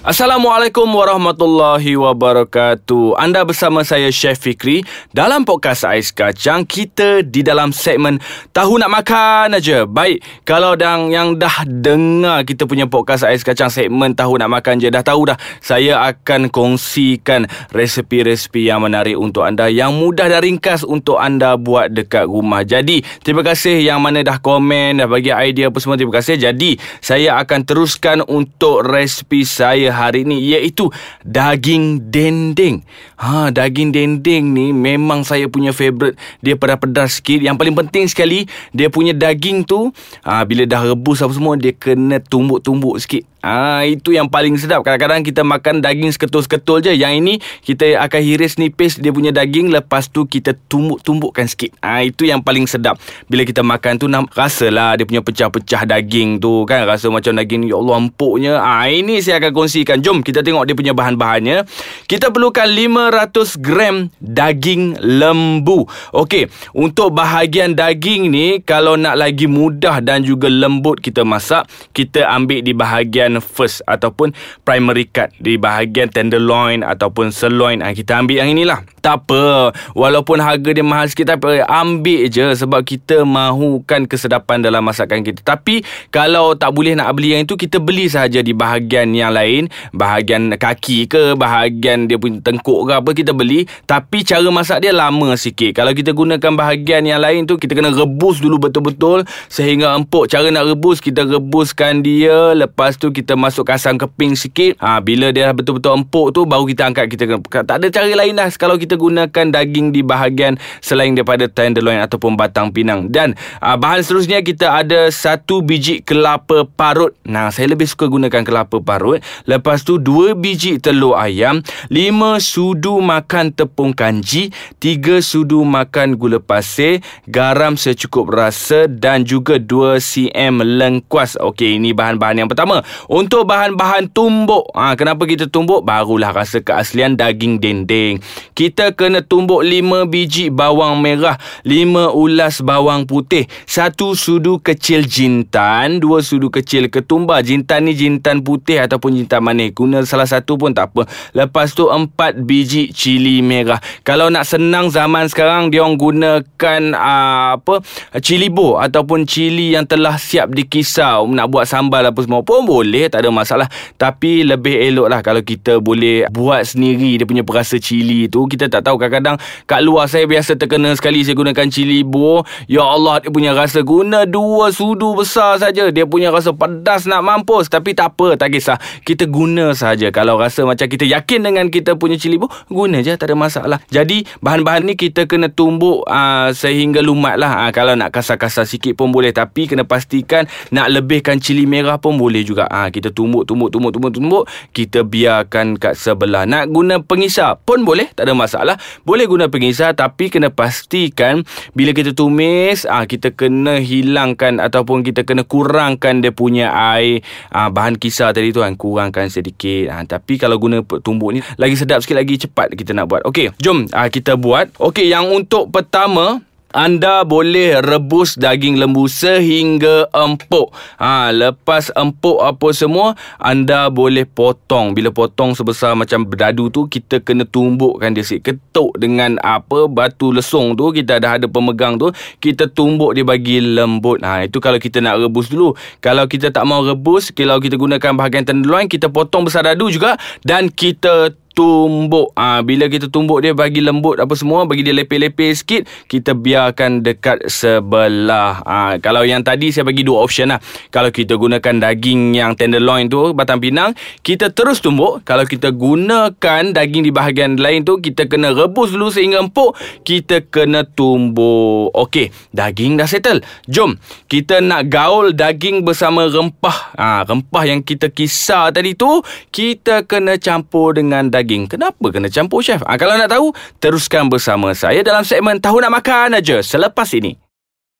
Assalamualaikum warahmatullahi wabarakatuh. Anda bersama saya Chef Fikri dalam podcast Ais Kacang. Kita di dalam segmen Tahu Nak Makan aja. Baik, kalau dang yang dah dengar kita punya podcast Ais Kacang segmen Tahu Nak Makan je dah tahu dah. Saya akan kongsikan resepi-resepi yang menarik untuk anda yang mudah dan ringkas untuk anda buat dekat rumah. Jadi, terima kasih yang mana dah komen, dah bagi idea apa semua. Terima kasih. Jadi, saya akan teruskan untuk resepi saya hari ni iaitu daging dendeng. Ha, daging dendeng ni memang saya punya favourite. Dia pedas-pedas sikit. Yang paling penting sekali, dia punya daging tu, ha, bila dah rebus apa semua, dia kena tumbuk-tumbuk sikit. Ha, itu yang paling sedap. Kadang-kadang kita makan daging seketul-seketul je. Yang ini kita akan hiris nipis dia punya daging lepas tu kita tumbuk-tumbukkan sikit. Ha, itu yang paling sedap. Bila kita makan tu nak rasalah dia punya pecah-pecah daging tu kan rasa macam daging ya Allah empuknya. Ha, ini saya akan kongsikan. Jom kita tengok dia punya bahan-bahannya. Kita perlukan 500 gram daging lembu. Okey, untuk bahagian daging ni kalau nak lagi mudah dan juga lembut kita masak, kita ambil di bahagian first ataupun primary cut di bahagian tenderloin ataupun sirloin ha, kita ambil yang inilah tak apa walaupun harga dia mahal sikit tapi ambil je sebab kita mahukan kesedapan dalam masakan kita tapi kalau tak boleh nak beli yang itu kita beli sahaja di bahagian yang lain bahagian kaki ke bahagian dia punya tengkuk ke apa kita beli. Tapi cara masak dia lama sikit. Kalau kita gunakan bahagian yang lain tu kita kena rebus dulu betul-betul. Sehingga empuk. Cara nak rebus kita rebuskan dia. Lepas tu kita masuk kasang keping sikit. Ha, Bila dia betul-betul empuk tu Baru kita angkat. Kita Tak ada cara lain lah Kalau kita gunakan daging di bahagian Selain daripada tenderloin Ataupun batang pinang. Dan ha, bahan seterusnya Kita ada satu biji kelapa parut. Nah, Saya lebih suka gunakan kelapa parut Lepas tu dua biji telur ayam lima sudu makan tepung kanji tiga sudu makan gula pasir Garam secukup rasa Dan juga 2 cm lengkuas. Okey, ini bahan-bahan yang pertama. Untuk bahan-bahan tumbuk. Ha, Kenapa kita tumbuk? Barulah rasa keaslian daging dendeng Kita kena tumbuk 5 biji bawang merah 5 ulas bawang putih 1 sudu kecil jintan 2 sudu kecil ketumbar. Jintan ni jintan putih ataupun jintan manis Guna salah satu pun tak apa. Lepas tu 4 biji cili merah. Kalau nak senang zaman sekarang Dia orang gunakan uh, apa Cili bo Ataupun cili yang telah siap dikisar Nak buat sambal apa semua pun boleh tak ada masalah. Tapi lebih elok lah kalau kita boleh buat sendiri dia punya perasa cili tu. Kita tak tahu kadang-kadang kat luar saya biasa terkena sekali saya gunakan cili buah ya Allah dia punya rasa guna dua sudu besar saja. Dia punya rasa pedas nak mampus. Tapi tak apa tak kisah. Kita guna saja kalau rasa macam kita yakin dengan kita punya cili buah guna je tak ada masalah. Jadi bahan-bahan ni kita kena tumbuk aa, ah, sehingga lumat lah aa, ah, kalau nak kasar-kasar sikit pun boleh tapi kena pastikan nak lebihkan cili merah pun boleh juga. Aa, kita tumbuk tumbuk tumbuk tumbuk tumbuk. Kita biarkan kat sebelah. Nak guna pengisar pun boleh tak ada masalah. Boleh guna pengisar tapi kena pastikan bila kita tumis ah kita kena hilangkan ataupun kita kena kurangkan dia punya air ah, bahan kisar tadi tu kan. Kurangkan sedikit. Ah, tapi kalau guna tumbuk ni lagi sedap sikit lagi cepat kita nak buat. Okey jom ah, kita buat. Okey yang untuk pertama anda boleh rebus daging lembu sehingga empuk. Ha, lepas empuk apa semua, anda boleh potong. Bila potong sebesar macam berdadu tu, kita kena tumbukkan dia sikit. Ketuk dengan apa batu lesung tu, kita dah ada pemegang tu, kita tumbuk dia bagi lembut. Ha, itu kalau kita nak rebus dulu. Kalau kita tak mau rebus, kalau kita gunakan bahagian tenderloin, kita potong besar dadu juga dan kita tumbuk. Ha, Bila kita tumbuk dia bagi lembut apa semua Bagi dia lepeh-lepeh sikit Kita biarkan dekat sebelah. Ha, Kalau yang tadi saya bagi dua option lah. Kalau kita gunakan daging yang tenderloin tu Batang pinang Kita terus tumbuk. Kalau kita gunakan daging di bahagian lain tu Kita kena rebus dulu sehingga empuk Kita kena tumbuk. Okey, daging dah settle. Jom, kita nak gaul daging bersama rempah. Ha, Rempah yang kita kisar tadi tu Kita kena campur dengan daging daging. Kenapa kena campur chef? Ha, kalau nak tahu, teruskan bersama saya dalam segmen Tahu Nak Makan aja selepas ini.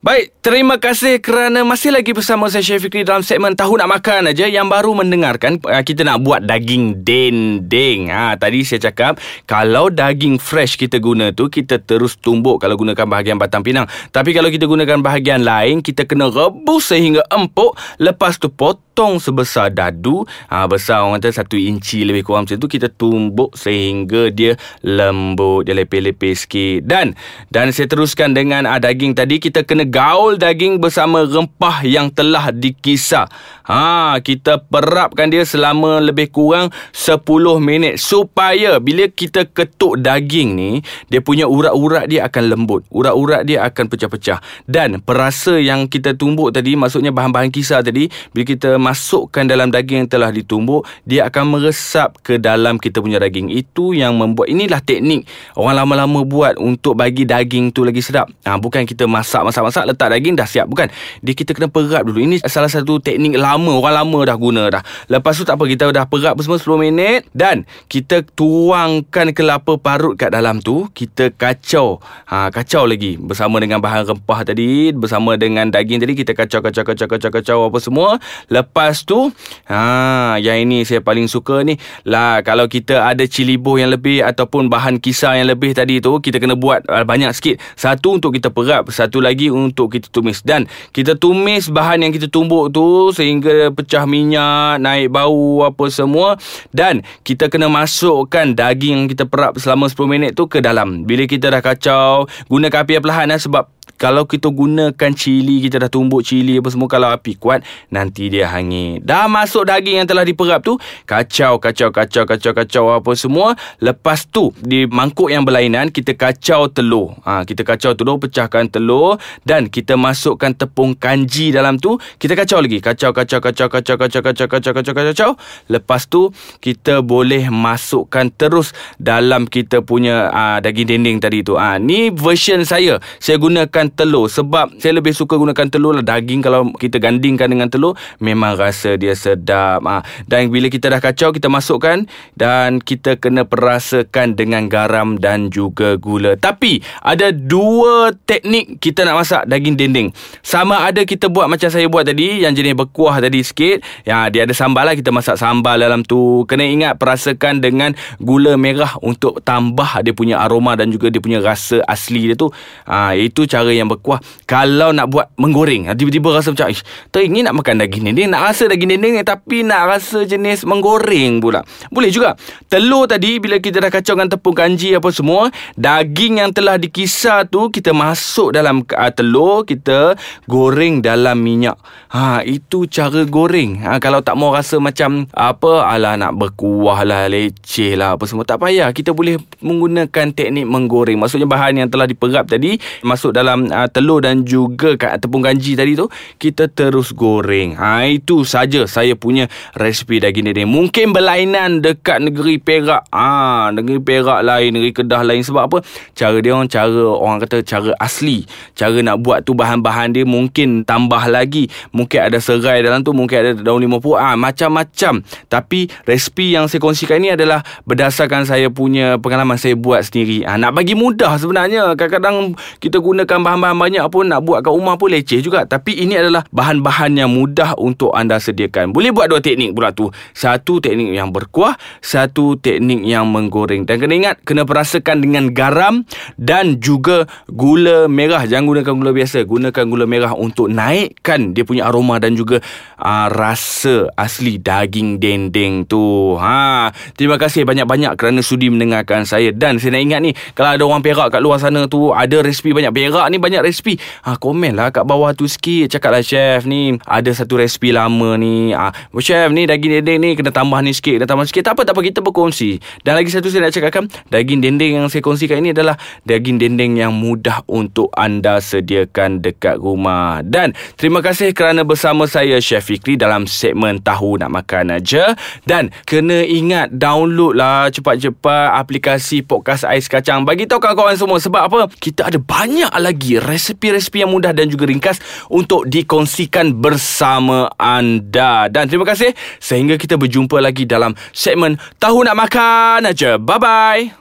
Baik, terima kasih kerana masih lagi bersama saya Chef Fikri dalam segmen Tahu Nak Makan aja yang baru mendengarkan uh, kita nak buat daging dendeng. Ha, tadi saya cakap kalau daging fresh kita guna tu kita terus tumbuk kalau gunakan bahagian batang pinang. Tapi kalau kita gunakan bahagian lain kita kena rebus sehingga empuk lepas tu potong sebesar dadu. Ha, besar orang kata satu inci lebih kurang macam tu kita tumbuk sehingga dia lembut, dia lepeh-lepeh sikit. Dan dan saya teruskan dengan uh, daging tadi kita kena gaul daging bersama rempah yang telah dikisar. Ha, kita perapkan dia selama lebih kurang 10 minit supaya bila kita ketuk daging ni, dia punya urat-urat dia akan lembut. Urat-urat dia akan pecah-pecah. Dan perasa yang kita tumbuk tadi, maksudnya bahan-bahan kisar tadi, bila kita masukkan dalam daging yang telah ditumbuk, dia akan meresap ke dalam kita punya daging. Itu yang membuat, inilah teknik orang lama-lama buat untuk bagi daging tu lagi sedap. Ha, bukan kita masak-masak-masak masak letak daging dah siap bukan dia kita kena perap dulu ini salah satu teknik lama orang lama dah guna dah. Lepas tu tak apa kita dah perap semua 10 minit dan kita tuangkan kelapa parut kat dalam tu kita kacau. Ha, kacau lagi. Bersama dengan bahan rempah tadi bersama dengan daging tadi kita kacau kacau kacau kacau kacau apa semua. Lepas tu ha, yang ini saya paling suka ni lah kalau kita ada cili boh yang lebih ataupun bahan kisar yang lebih tadi tu kita kena buat uh, banyak sikit. Satu untuk kita perap satu lagi untuk kita tumis. Dan kita tumis bahan yang kita tumbuk tu sehingga pecah minyak, naik bau apa semua dan kita kena masukkan daging yang kita perap selama 10 minit tu ke dalam. Bila kita dah kacau, gunakan api perlahan eh, sebab kalau kita gunakan cili kita dah tumbuk cili apa semua kalau api kuat nanti dia hangit dah masuk daging yang telah diperap tu kacau kacau kacau kacau kacau apa semua lepas tu di mangkuk yang berlainan kita kacau telur ha, kita kacau telur pecahkan telur dan kita masukkan tepung kanji dalam tu kita kacau lagi kacau kacau kacau kacau kacau kacau kacau kacau kacau kacau lepas tu kita boleh masukkan terus dalam kita punya aa, daging dendeng tadi tu ah ha, ni version saya saya gunakan telur. Sebab saya lebih suka gunakan telur lah. Daging kalau kita gandingkan dengan telur memang rasa dia sedap. Ha. dan bila kita dah kacau kita masukkan dan kita kena perasakan dengan garam dan juga gula. Tapi ada dua teknik kita nak masak daging dendeng sama ada kita buat macam saya buat tadi yang jenis berkuah tadi sikit. Ya dia ada sambal lah. Kita masak sambal dalam tu. Kena ingat perasakan dengan gula merah untuk tambah dia punya aroma dan juga dia punya rasa asli dia tu. Ha, itu cara yang berkuah Kalau nak buat menggoreng. Ah, Tiba-tiba rasa macam Ish ni nak makan daging dendeng Nak rasa daging dendeng Tapi nak rasa jenis menggoreng pula. Boleh juga. Telur tadi Bila kita dah kacau dengan tepung kanji apa semua Daging yang telah dikisar tu Kita masuk dalam uh, telur Kita goreng dalam minyak. Ha, Itu cara goreng. Ha, Kalau tak mau rasa macam Apa Alah nak berkuah lah Leceh lah Apa semua Tak payah. Kita boleh menggunakan teknik menggoreng. Maksudnya bahan yang telah diperap tadi Masuk dalam uh, telur dan juga tepung kanji tadi tu kita terus goreng. Ha itu saja saya punya resipi daging dendeng. Mungkin berlainan dekat negeri Perak. Ah ha, negeri Perak lain, negeri Kedah lain sebab apa? Cara dia orang cara orang kata cara asli. Cara nak buat tu bahan-bahan dia mungkin tambah lagi. Mungkin ada serai dalam tu, mungkin ada daun limau pun. Ah ha, macam-macam. Tapi resipi yang saya kongsikan ni adalah berdasarkan saya punya pengalaman saya buat sendiri. Ha, nak bagi mudah sebenarnya. Kadang-kadang kita gunakan bahan bahan-bahan banyak pun nak buat kat rumah pun leceh juga. Tapi ini adalah bahan-bahan yang mudah untuk anda sediakan. Boleh buat dua teknik pula tu. Satu teknik yang berkuah, satu teknik yang menggoreng. Dan kena ingat, kena perasakan dengan garam dan juga gula merah. Jangan gunakan gula biasa. Gunakan gula merah untuk naikkan dia punya aroma dan juga uh, rasa asli daging dendeng tu. Ha, terima kasih banyak-banyak kerana sudi mendengarkan saya. Dan saya nak ingat ni, kalau ada orang Perak kat luar sana tu, ada resipi banyak Perak ni banyak resipi. Ha, komen lah kat bawah tu sikit. Cakap lah chef ni. Ada satu resipi lama ni. Ha, chef ni daging dendeng ni kena tambah ni sikit. Kena tambah sikit. Tak apa, tak apa. Kita berkongsi. Dan lagi satu saya nak cakapkan. Daging dendeng yang saya kongsikan ini adalah daging dendeng yang mudah untuk anda sediakan dekat rumah. Dan terima kasih kerana bersama saya Chef Fikri dalam segmen Tahu Nak Makan Aja. Dan kena ingat download lah cepat-cepat aplikasi podcast Ais Kacang. Bagi tahu kawan-kawan semua. Sebab apa? Kita ada banyak lagi resipi-resipi yang mudah dan juga ringkas untuk dikongsikan bersama anda. Dan terima kasih sehingga kita berjumpa lagi dalam segmen Tahu Nak Makan aja. Bye-bye.